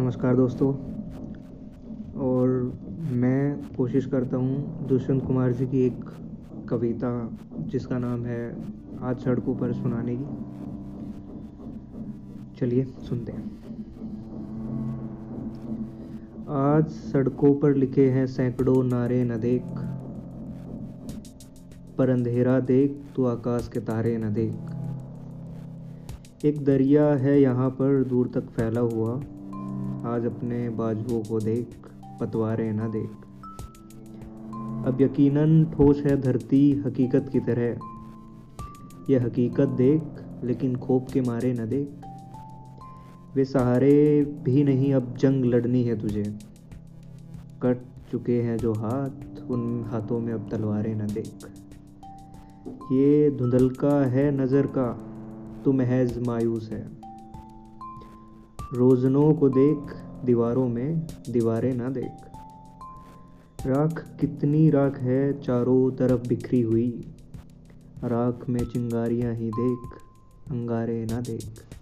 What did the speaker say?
नमस्कार दोस्तों। और मैं कोशिश करता हूँ दुष्यंत कुमार जी की एक कविता, जिसका नाम है आज सड़कों पर सुनाने की। चलिए सुनते हैं। आज सड़कों पर लिखे हैं सैकड़ों नारे न देख, पर अंधेरा देख तो आकाश के तारे न देख। एक दरिया है यहाँ पर दूर तक फैला हुआ आज अपने बाजुओं को देख, पतवारे न देख। अब यकीनन ठोस है धरती हकीकत की तरह। यह हकीकत देख, लेकिन खोप के मारे न देख। वे सहारे भी नहीं, अब जंग लड़नी है तुझे। कट चुके हैं जो हाथ, उन हाथों में अब तलवारें न देख। ये धुंधलका है नज़र का तो महज मायूस है। रोजनों को देख, दीवारों में दीवारें ना देख। राख कितनी राख है, चारों तरफ़ बिखरी हुई। राख में चिंगारियाँ ही देख, अंगारे ना देख।